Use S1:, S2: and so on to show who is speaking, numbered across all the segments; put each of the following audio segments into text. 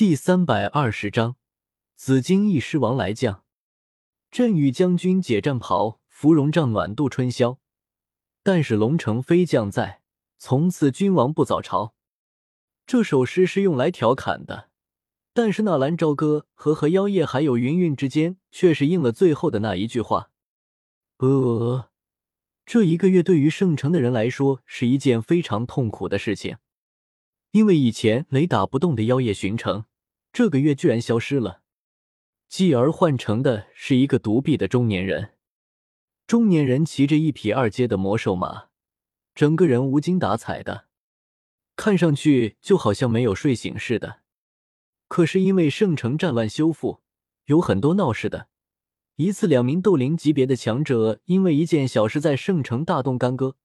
S1: 第三百二十章，紫金翼狮王来将。朕与将军解战袍，芙蓉帐暖度春宵。但使龙城飞将在，从此君王不早朝。这首诗是用来调侃的，但是纳兰朝歌和和妖夜还有云云之间，却是应了最后的那一句话。呃，这一个月对于圣城的人来说是一件非常痛苦的事情，因为以前雷打不动的妖夜巡城。这个月居然消失了，继而换成的是一个独臂的中年人。中年人骑着一匹二阶的魔兽马，整个人无精打采的，看上去就好像没有睡醒似的。可是因为圣城战乱修复，有很多闹事的。一次，两名斗灵级别的强者因为一件小事在圣城大动干戈，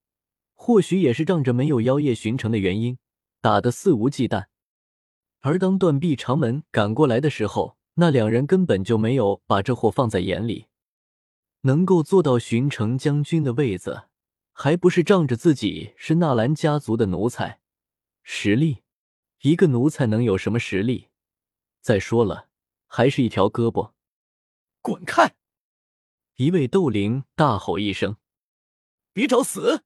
S1: 或许也是仗着没有妖夜巡城的原因，打得肆无忌惮。而当断臂长门赶过来的时候，那两人根本就没有把这货放在眼里。能够做到巡城将军的位子，还不是仗着自己是纳兰家族的奴才？实力？一个奴才能有什么实力？再说了，还是一条胳膊。
S2: 滚开！
S1: 一位斗灵大吼一声：“
S2: 别找死！”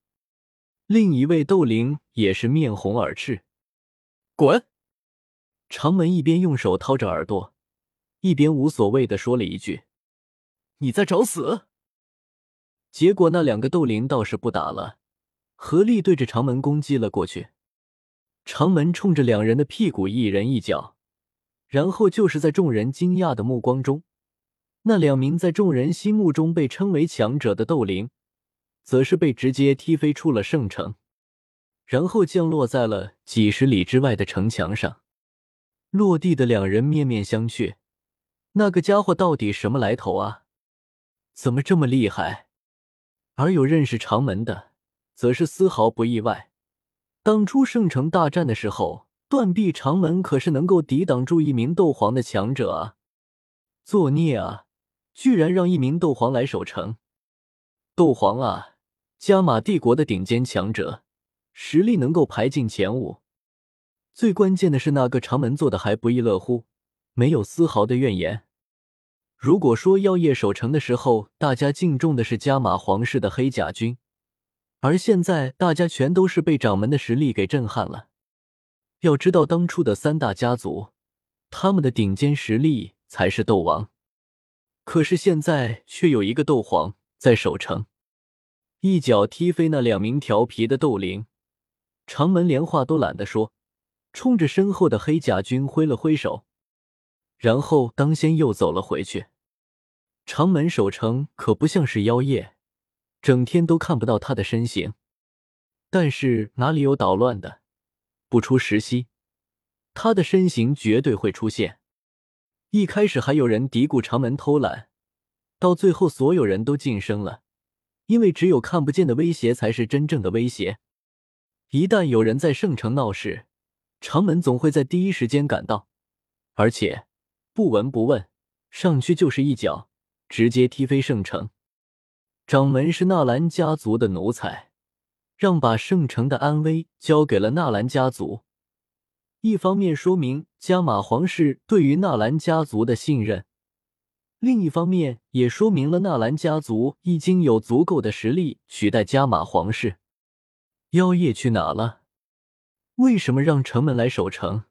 S1: 另一位斗灵也是面红耳赤：“
S2: 滚！”
S1: 长门一边用手掏着耳朵，一边无所谓的说了一句：“
S2: 你在找死。”
S1: 结果那两个斗灵倒是不打了，合力对着长门攻击了过去。长门冲着两人的屁股一人一脚，然后就是在众人惊讶的目光中，那两名在众人心目中被称为强者的斗灵，则是被直接踢飞出了圣城，然后降落在了几十里之外的城墙上。落地的两人面面相觑，那个家伙到底什么来头啊？怎么这么厉害？而有认识长门的，则是丝毫不意外。当初圣城大战的时候，断臂长门可是能够抵挡住一名斗皇的强者啊！作孽啊！居然让一名斗皇来守城！斗皇啊，加玛帝国的顶尖强者，实力能够排进前五。最关键的是，那个长门做的还不亦乐乎，没有丝毫的怨言。如果说妖夜守城的时候，大家敬重的是加玛皇室的黑甲军，而现在大家全都是被掌门的实力给震撼了。要知道，当初的三大家族，他们的顶尖实力才是斗王，可是现在却有一个斗皇在守城，一脚踢飞那两名调皮的斗灵，长门连话都懒得说。冲着身后的黑甲军挥了挥手，然后当先又走了回去。长门守城可不像是妖夜，整天都看不到他的身形。但是哪里有捣乱的？不出时息，他的身形绝对会出现。一开始还有人嘀咕长门偷懒，到最后所有人都晋升了，因为只有看不见的威胁才是真正的威胁。一旦有人在圣城闹事，长门总会在第一时间赶到，而且不闻不问，上去就是一脚，直接踢飞圣城。掌门是纳兰家族的奴才，让把圣城的安危交给了纳兰家族，一方面说明加玛皇室对于纳兰家族的信任，另一方面也说明了纳兰家族已经有足够的实力取代加玛皇室。妖夜去哪了？为什么让城门来守城？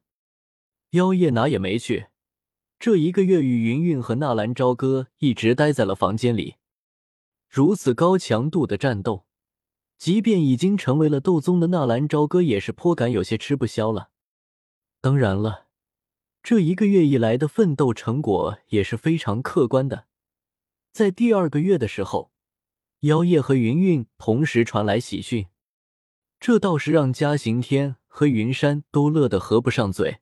S1: 妖夜哪也没去。这一个月，与云云和纳兰朝歌一直待在了房间里。如此高强度的战斗，即便已经成为了斗宗的纳兰朝歌，也是颇感有些吃不消了。当然了，这一个月以来的奋斗成果也是非常客观的。在第二个月的时候，妖夜和云云同时传来喜讯，这倒是让嘉刑天。和云山都乐得合不上嘴，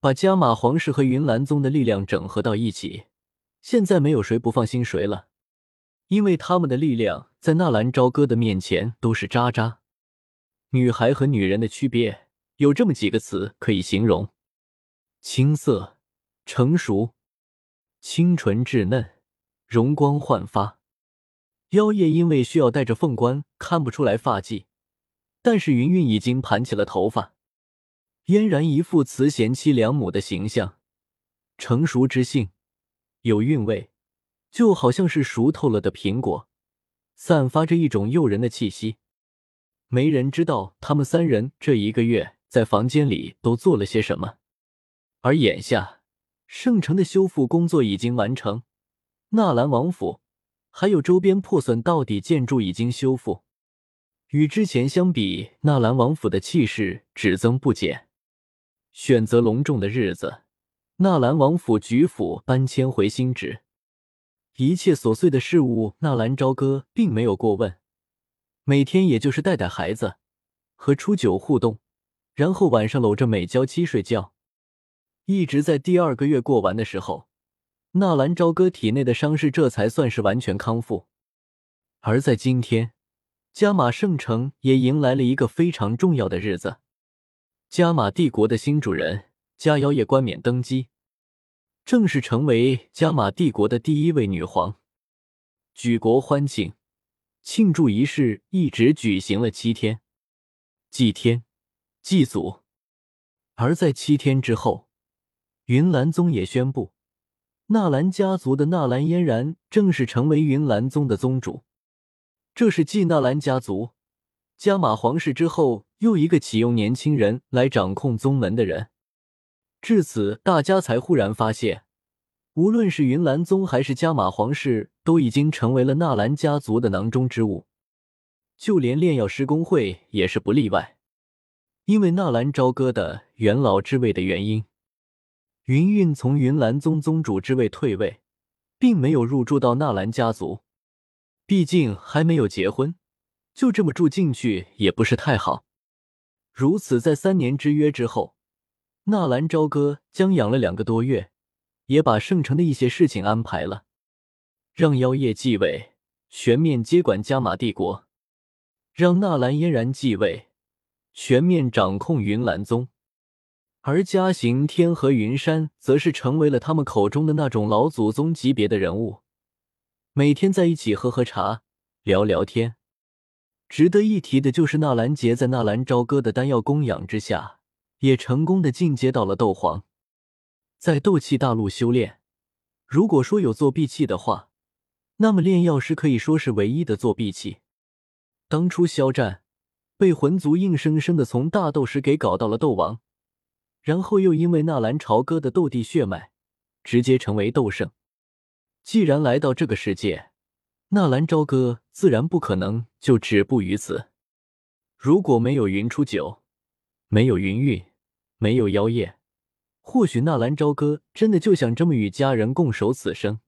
S1: 把加玛皇室和云岚宗的力量整合到一起，现在没有谁不放心谁了，因为他们的力量在纳兰朝歌的面前都是渣渣。女孩和女人的区别有这么几个词可以形容：青涩、成熟、清纯稚嫩、容光焕发。妖夜因为需要戴着凤冠，看不出来发髻。但是云云已经盘起了头发，嫣然一副慈贤妻良母的形象，成熟之性，有韵味，就好像是熟透了的苹果，散发着一种诱人的气息。没人知道他们三人这一个月在房间里都做了些什么，而眼下圣城的修复工作已经完成，纳兰王府还有周边破损到底建筑已经修复。与之前相比，纳兰王府的气势只增不减。选择隆重的日子，纳兰王府举府搬迁回新址，一切琐碎的事物，纳兰朝歌并没有过问。每天也就是带带孩子，和初九互动，然后晚上搂着美娇妻睡觉。一直在第二个月过完的时候，纳兰朝歌体内的伤势这才算是完全康复。而在今天。加玛圣城也迎来了一个非常重要的日子，加玛帝国的新主人加瑶也冠冕登基，正式成为加玛帝国的第一位女皇。举国欢庆，庆祝仪式一直举行了七天，祭天、祭祖。而在七天之后，云岚宗也宣布，纳兰家族的纳兰嫣然正式成为云岚宗的宗主。这是继纳兰家族、加玛皇室之后又一个启用年轻人来掌控宗门的人。至此，大家才忽然发现，无论是云岚宗还是加玛皇室，都已经成为了纳兰家族的囊中之物。就连炼药师公会也是不例外，因为纳兰朝歌的元老之位的原因，云韵从云岚宗宗主之位退位，并没有入住到纳兰家族。毕竟还没有结婚，就这么住进去也不是太好。如此，在三年之约之后，纳兰朝歌将养了两个多月，也把圣城的一些事情安排了，让妖夜继位，全面接管加玛帝国；让纳兰嫣然继位，全面掌控云岚宗；而嘉行天和云山则是成为了他们口中的那种老祖宗级别的人物。每天在一起喝喝茶，聊聊天。值得一提的就是纳兰杰在纳兰朝歌的丹药供养之下，也成功的进阶到了斗皇，在斗气大陆修炼。如果说有作弊器的话，那么炼药师可以说是唯一的作弊器。当初肖战被魂族硬生生的从大斗师给搞到了斗王，然后又因为纳兰朝歌的斗帝血脉，直接成为斗圣。既然来到这个世界，纳兰朝歌自然不可能就止步于此。如果没有云初九，没有云韵，没有妖夜，或许纳兰朝歌真的就想这么与家人共守此生。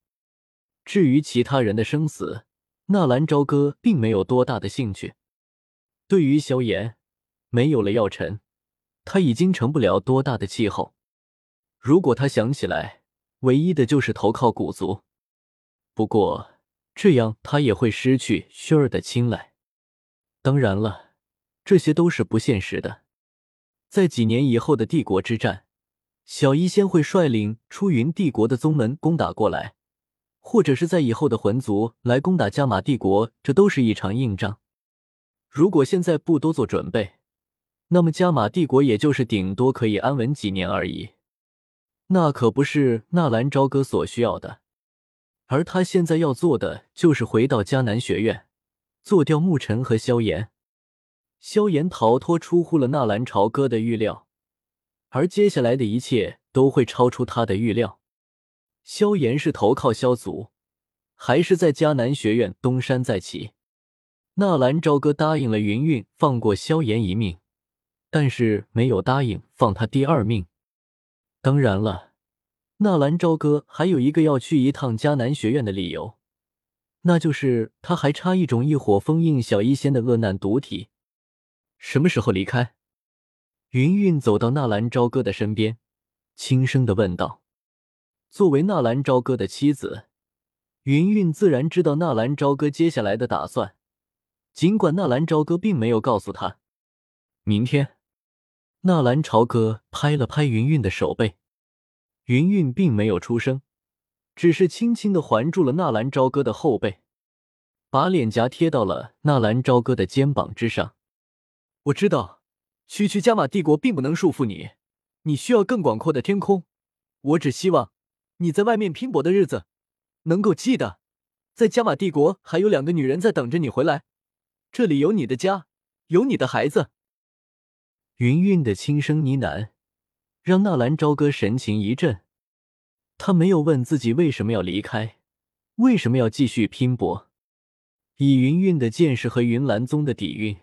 S1: 至于其他人的生死，纳兰朝歌并没有多大的兴趣。对于萧炎，没有了药尘，他已经成不了多大的气候。如果他想起来，唯一的就是投靠古族。不过，这样他也会失去薰儿的青睐。当然了，这些都是不现实的。在几年以后的帝国之战，小医仙会率领出云帝国的宗门攻打过来，或者是在以后的魂族来攻打加玛帝国，这都是一场硬仗。如果现在不多做准备，那么加玛帝国也就是顶多可以安稳几年而已。那可不是纳兰朝歌所需要的。而他现在要做的就是回到迦南学院，做掉沐尘和萧炎。萧炎逃脱出乎了纳兰朝歌的预料，而接下来的一切都会超出他的预料。萧炎是投靠萧族，还是在迦南学院东山再起？纳兰朝歌答应了云韵放过萧炎一命，但是没有答应放他第二命。当然了。纳兰朝歌还有一个要去一趟迦南学院的理由，那就是他还差一种异火封印小医仙的恶难毒体。什么时候离开？云韵走到纳兰朝歌的身边，轻声的问道。作为纳兰朝歌的妻子，云韵自然知道纳兰朝歌接下来的打算，尽管纳兰朝歌并没有告诉他。明天。纳兰朝歌拍了拍云韵的手背。云韵并没有出声，只是轻轻的环住了纳兰朝歌的后背，把脸颊贴到了纳兰朝歌的肩膀之上。我知道，
S2: 区区加玛帝国并不能束缚你，你需要更广阔的天空。我只希望你在外面拼搏的日子，能够记得，在加玛帝国还有两个女人在等着你回来。这里有你的家，有你的孩子。
S1: 云云的轻声呢喃，让纳兰朝歌神情一震。他没有问自己为什么要离开，为什么要继续拼搏。以云云的见识和云岚宗的底蕴，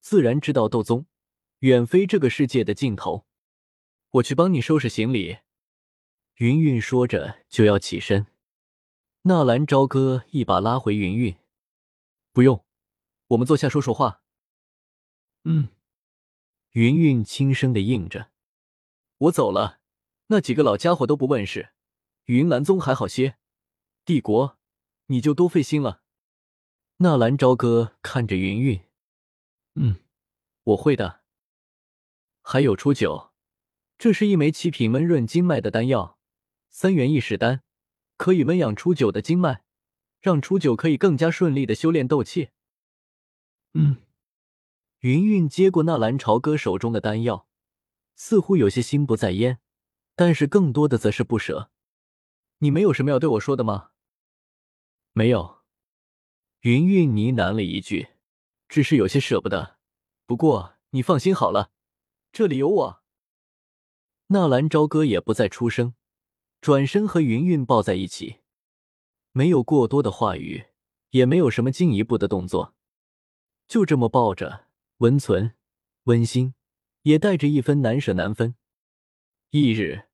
S1: 自然知道斗宗远非这个世界的尽头。
S2: 我去帮你收拾行李。
S1: 云云说着就要起身，纳兰朝歌一把拉回云云：“
S2: 不用，我们坐下说说话。”
S1: 嗯，云云轻声的应着：“
S2: 我走了，那几个老家伙都不问事。云岚宗还好些，帝国你就多费心了。”
S1: 纳兰朝歌看着云云：“
S2: 嗯，我会的。
S1: 还有初九，这是一枚七品温润经脉的丹药。”三元意识丹可以温养初九的经脉，让初九可以更加顺利的修炼斗气。
S2: 嗯，
S1: 云云接过纳兰朝歌手中的丹药，似乎有些心不在焉，但是更多的则是不舍。
S2: 你没有什么要对我说的吗？
S1: 没有。云云呢喃了一句，
S2: 只是有些舍不得。不过你放心好了，这里有我。
S1: 纳兰朝歌也不再出声。转身和云云抱在一起，没有过多的话语，也没有什么进一步的动作，就这么抱着，温存、温馨，也带着一分难舍难分。翌日，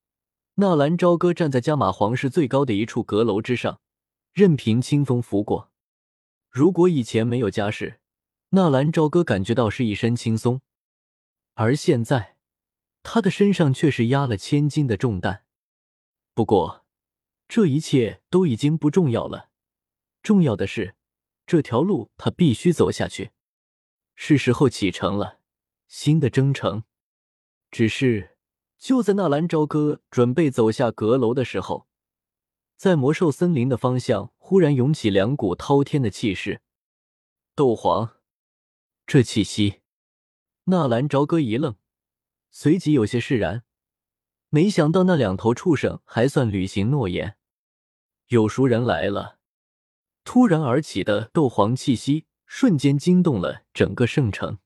S1: 纳兰朝歌站在加玛皇室最高的一处阁楼之上，任凭清风拂过。如果以前没有家世，纳兰朝歌感觉到是一身轻松，而现在，他的身上却是压了千斤的重担。不过，这一切都已经不重要了。重要的是，这条路他必须走下去。是时候启程了，新的征程。只是，就在纳兰朝歌准备走下阁楼的时候，在魔兽森林的方向忽然涌起两股滔天的气势。斗皇，这气息，纳兰朝歌一愣，随即有些释然。没想到那两头畜生还算履行诺言，有熟人来了。突然而起的斗皇气息瞬间惊动了整个圣城，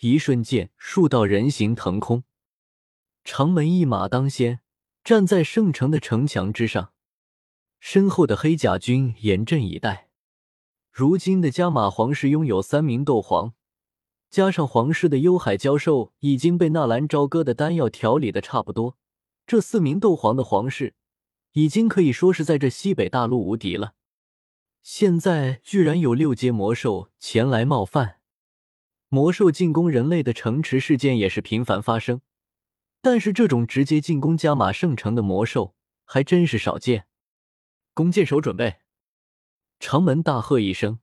S1: 一瞬间数道人形腾空，长门一马当先，站在圣城的城墙之上，身后的黑甲军严阵以待。如今的加玛皇室拥有三名斗皇。加上皇室的幽海蛟兽已经被纳兰朝歌的丹药调理的差不多，这四名斗皇的皇室已经可以说是在这西北大陆无敌了。现在居然有六阶魔兽前来冒犯，魔兽进攻人类的城池事件也是频繁发生，但是这种直接进攻加玛圣城的魔兽还真是少见。
S2: 弓箭手准备，
S1: 长门大喝一声。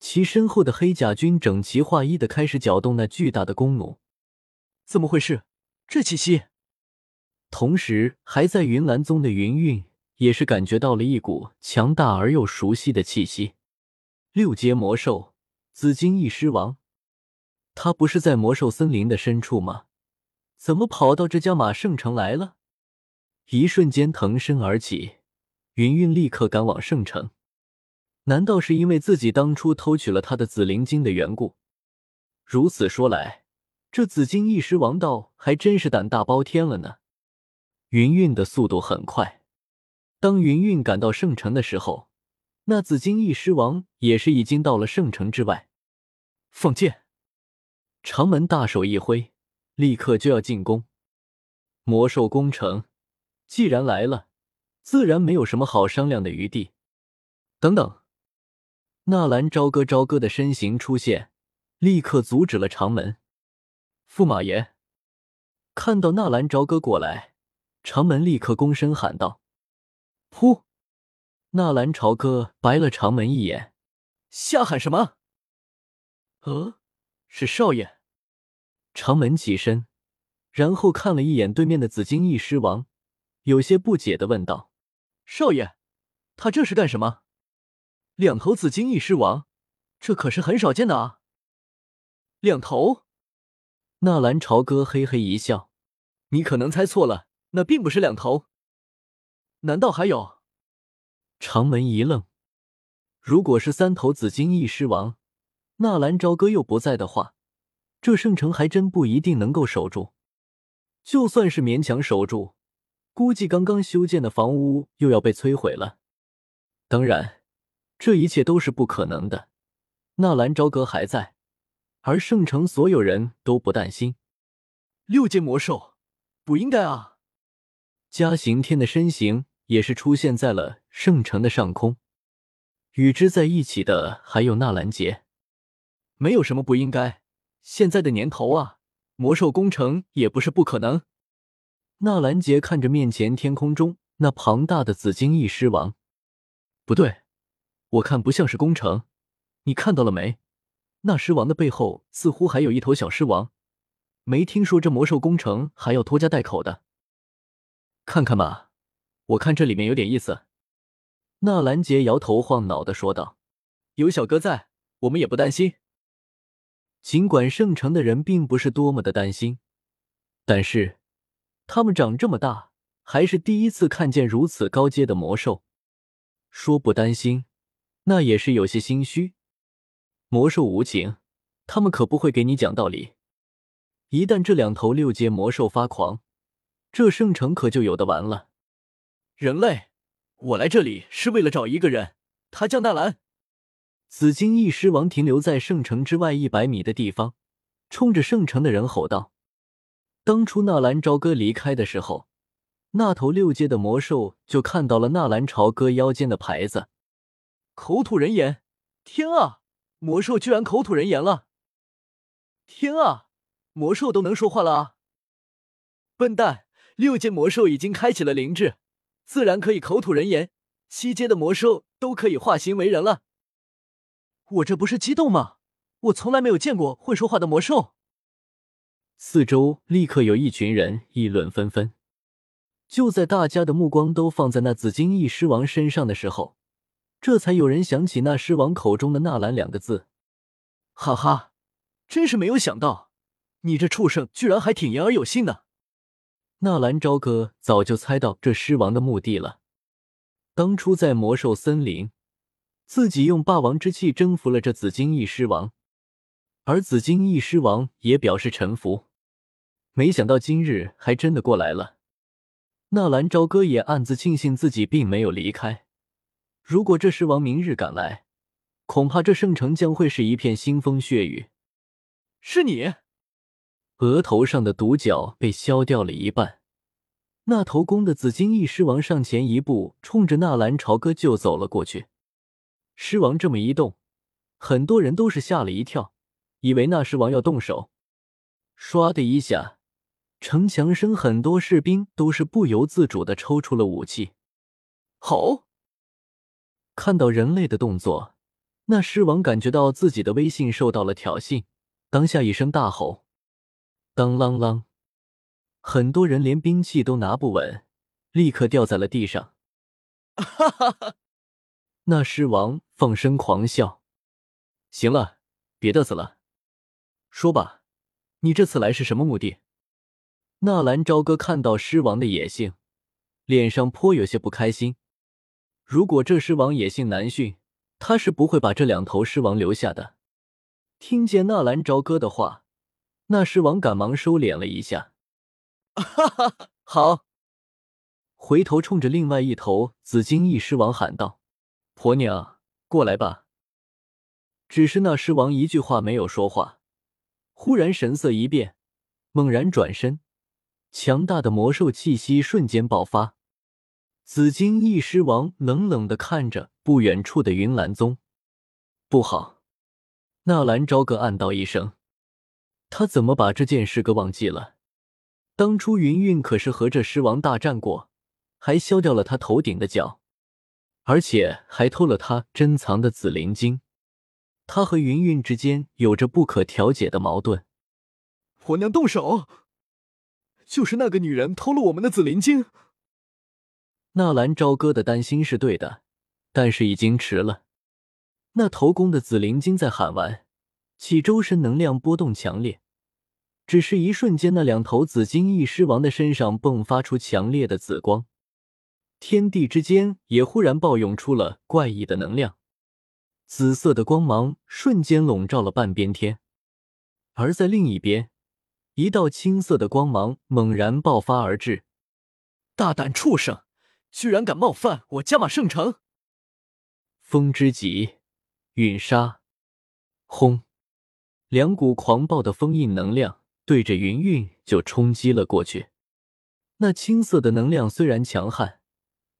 S1: 其身后的黑甲军整齐划一的开始搅动那巨大的弓弩，
S2: 怎么回事？这气息！
S1: 同时，还在云岚宗的云韵也是感觉到了一股强大而又熟悉的气息。六阶魔兽紫金翼狮王，他不是在魔兽森林的深处吗？怎么跑到这加马圣城来了？一瞬间腾身而起，云韵立刻赶往圣城。难道是因为自己当初偷取了他的紫灵晶的缘故？如此说来，这紫金翼狮王道还真是胆大包天了呢。云韵的速度很快，当云韵赶到圣城的时候，那紫金翼狮王也是已经到了圣城之外。
S2: 放箭！
S1: 长门大手一挥，立刻就要进攻。魔兽攻城，既然来了，自然没有什么好商量的余地。
S2: 等等。
S1: 纳兰朝歌朝歌的身形出现，立刻阻止了长门。
S2: 驸马爷
S1: 看到纳兰朝歌过来，长门立刻躬身喊道：“
S2: 噗！”
S1: 纳兰朝歌白了长门一眼：“
S2: 瞎喊什么？”“呃，是少爷。”
S1: 长门起身，然后看了一眼对面的紫金翼狮王，有些不解的问道：“
S2: 少爷，他这是干什么？”两头紫金翼狮王，这可是很少见的啊！两头，
S1: 纳兰朝歌嘿嘿一笑：“
S2: 你可能猜错了，那并不是两头。难道还有？”
S1: 长门一愣：“如果是三头紫金翼狮王，纳兰朝歌又不在的话，这圣城还真不一定能够守住。就算是勉强守住，估计刚刚修建的房屋又要被摧毁了。当然，这一切都是不可能的。纳兰朝歌还在。”而圣城所有人都不担心，
S2: 六阶魔兽不应该啊！
S1: 嘉刑天的身形也是出现在了圣城的上空，与之在一起的还有纳兰杰。
S2: 没有什么不应该，现在的年头啊，魔兽攻城也不是不可能。
S1: 纳兰杰看着面前天空中那庞大的紫金翼狮王，
S2: 不对，我看不像是攻城，你看到了没？那狮王的背后似乎还有一头小狮王，没听说这魔兽攻城还要拖家带口的。看看吧，我看这里面有点意思。
S1: 纳兰杰摇头晃脑的说道：“
S2: 有小哥在，我们也不担心。”
S1: 尽管圣城的人并不是多么的担心，但是他们长这么大还是第一次看见如此高阶的魔兽，说不担心，那也是有些心虚。魔兽无情，他们可不会给你讲道理。一旦这两头六阶魔兽发狂，这圣城可就有的玩了。
S2: 人类，我来这里是为了找一个人，他叫纳兰。
S1: 紫金翼狮王停留在圣城之外一百米的地方，冲着圣城的人吼道：“当初纳兰朝歌离开的时候，那头六阶的魔兽就看到了纳兰朝歌腰间的牌子，
S2: 口吐人言。天啊！”魔兽居然口吐人言了！天啊，魔兽都能说话了啊！笨蛋，六阶魔兽已经开启了灵智，自然可以口吐人言。七阶的魔兽都可以化形为人了。我这不是激动吗？我从来没有见过会说话的魔兽。
S1: 四周立刻有一群人议论纷纷。就在大家的目光都放在那紫金翼狮王身上的时候。这才有人想起那狮王口中的“纳兰”两个字，
S2: 哈哈，真是没有想到，你这畜生居然还挺言而有信的。
S1: 纳兰朝歌早就猜到这狮王的目的了。当初在魔兽森林，自己用霸王之气征服了这紫金翼狮王，而紫金翼狮王也表示臣服。没想到今日还真的过来了。纳兰朝歌也暗自庆幸自己并没有离开。如果这狮王明日赶来，恐怕这圣城将会是一片腥风血雨。
S2: 是你，
S1: 额头上的独角被削掉了一半。那头公的紫金翼狮王上前一步，冲着纳兰朝歌就走了过去。狮王这么一动，很多人都是吓了一跳，以为那狮王要动手。唰的一下，城墙身很多士兵都是不由自主的抽出了武器。
S2: 吼！
S1: 看到人类的动作，那狮王感觉到自己的威信受到了挑衅，当下一声大吼：“当啷啷！”很多人连兵器都拿不稳，立刻掉在了地上。
S2: 哈哈哈！
S1: 那狮王放声狂笑：“
S2: 行了，别嘚瑟了，说吧，你这次来是什么目的？”
S1: 纳兰朝歌看到狮王的野性，脸上颇有些不开心。如果这狮王野性难驯，他是不会把这两头狮王留下的。听见纳兰朝歌的话，那狮王赶忙收敛了一下。
S2: 哈哈，好，
S1: 回头冲着另外一头紫金翼狮王喊道：“婆娘，过来吧。”只是那狮王一句话没有说话，忽然神色一变，猛然转身，强大的魔兽气息瞬间爆发。紫金翼狮王冷冷的看着不远处的云岚宗，不好！纳兰朝歌暗道一声，他怎么把这件事给忘记了？当初云韵可是和这狮王大战过，还削掉了他头顶的角，而且还偷了他珍藏的紫灵晶。他和云云之间有着不可调解的矛盾。
S2: 婆娘动手！就是那个女人偷了我们的紫灵晶。
S1: 纳兰朝歌的担心是对的，但是已经迟了。那头宫的紫灵晶在喊完，其周身能量波动强烈，只是一瞬间，那两头紫金翼狮王的身上迸发出强烈的紫光，天地之间也忽然暴涌出了怪异的能量，紫色的光芒瞬间笼罩了半边天。而在另一边，一道青色的光芒猛然爆发而至。
S2: 大胆畜生，居然敢冒犯我加玛圣城！
S1: 风之极，陨杀，轰！两股狂暴的封印能量。对着云韵就冲击了过去。那青色的能量虽然强悍，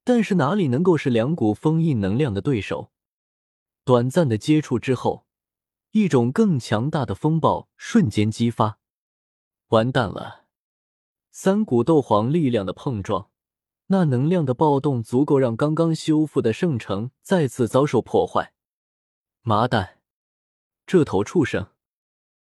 S1: 但是哪里能够是两股封印能量的对手？短暂的接触之后，一种更强大的风暴瞬间激发。完蛋了！三股斗皇力量的碰撞，那能量的暴动足够让刚刚修复的圣城再次遭受破坏。麻蛋，这头畜生！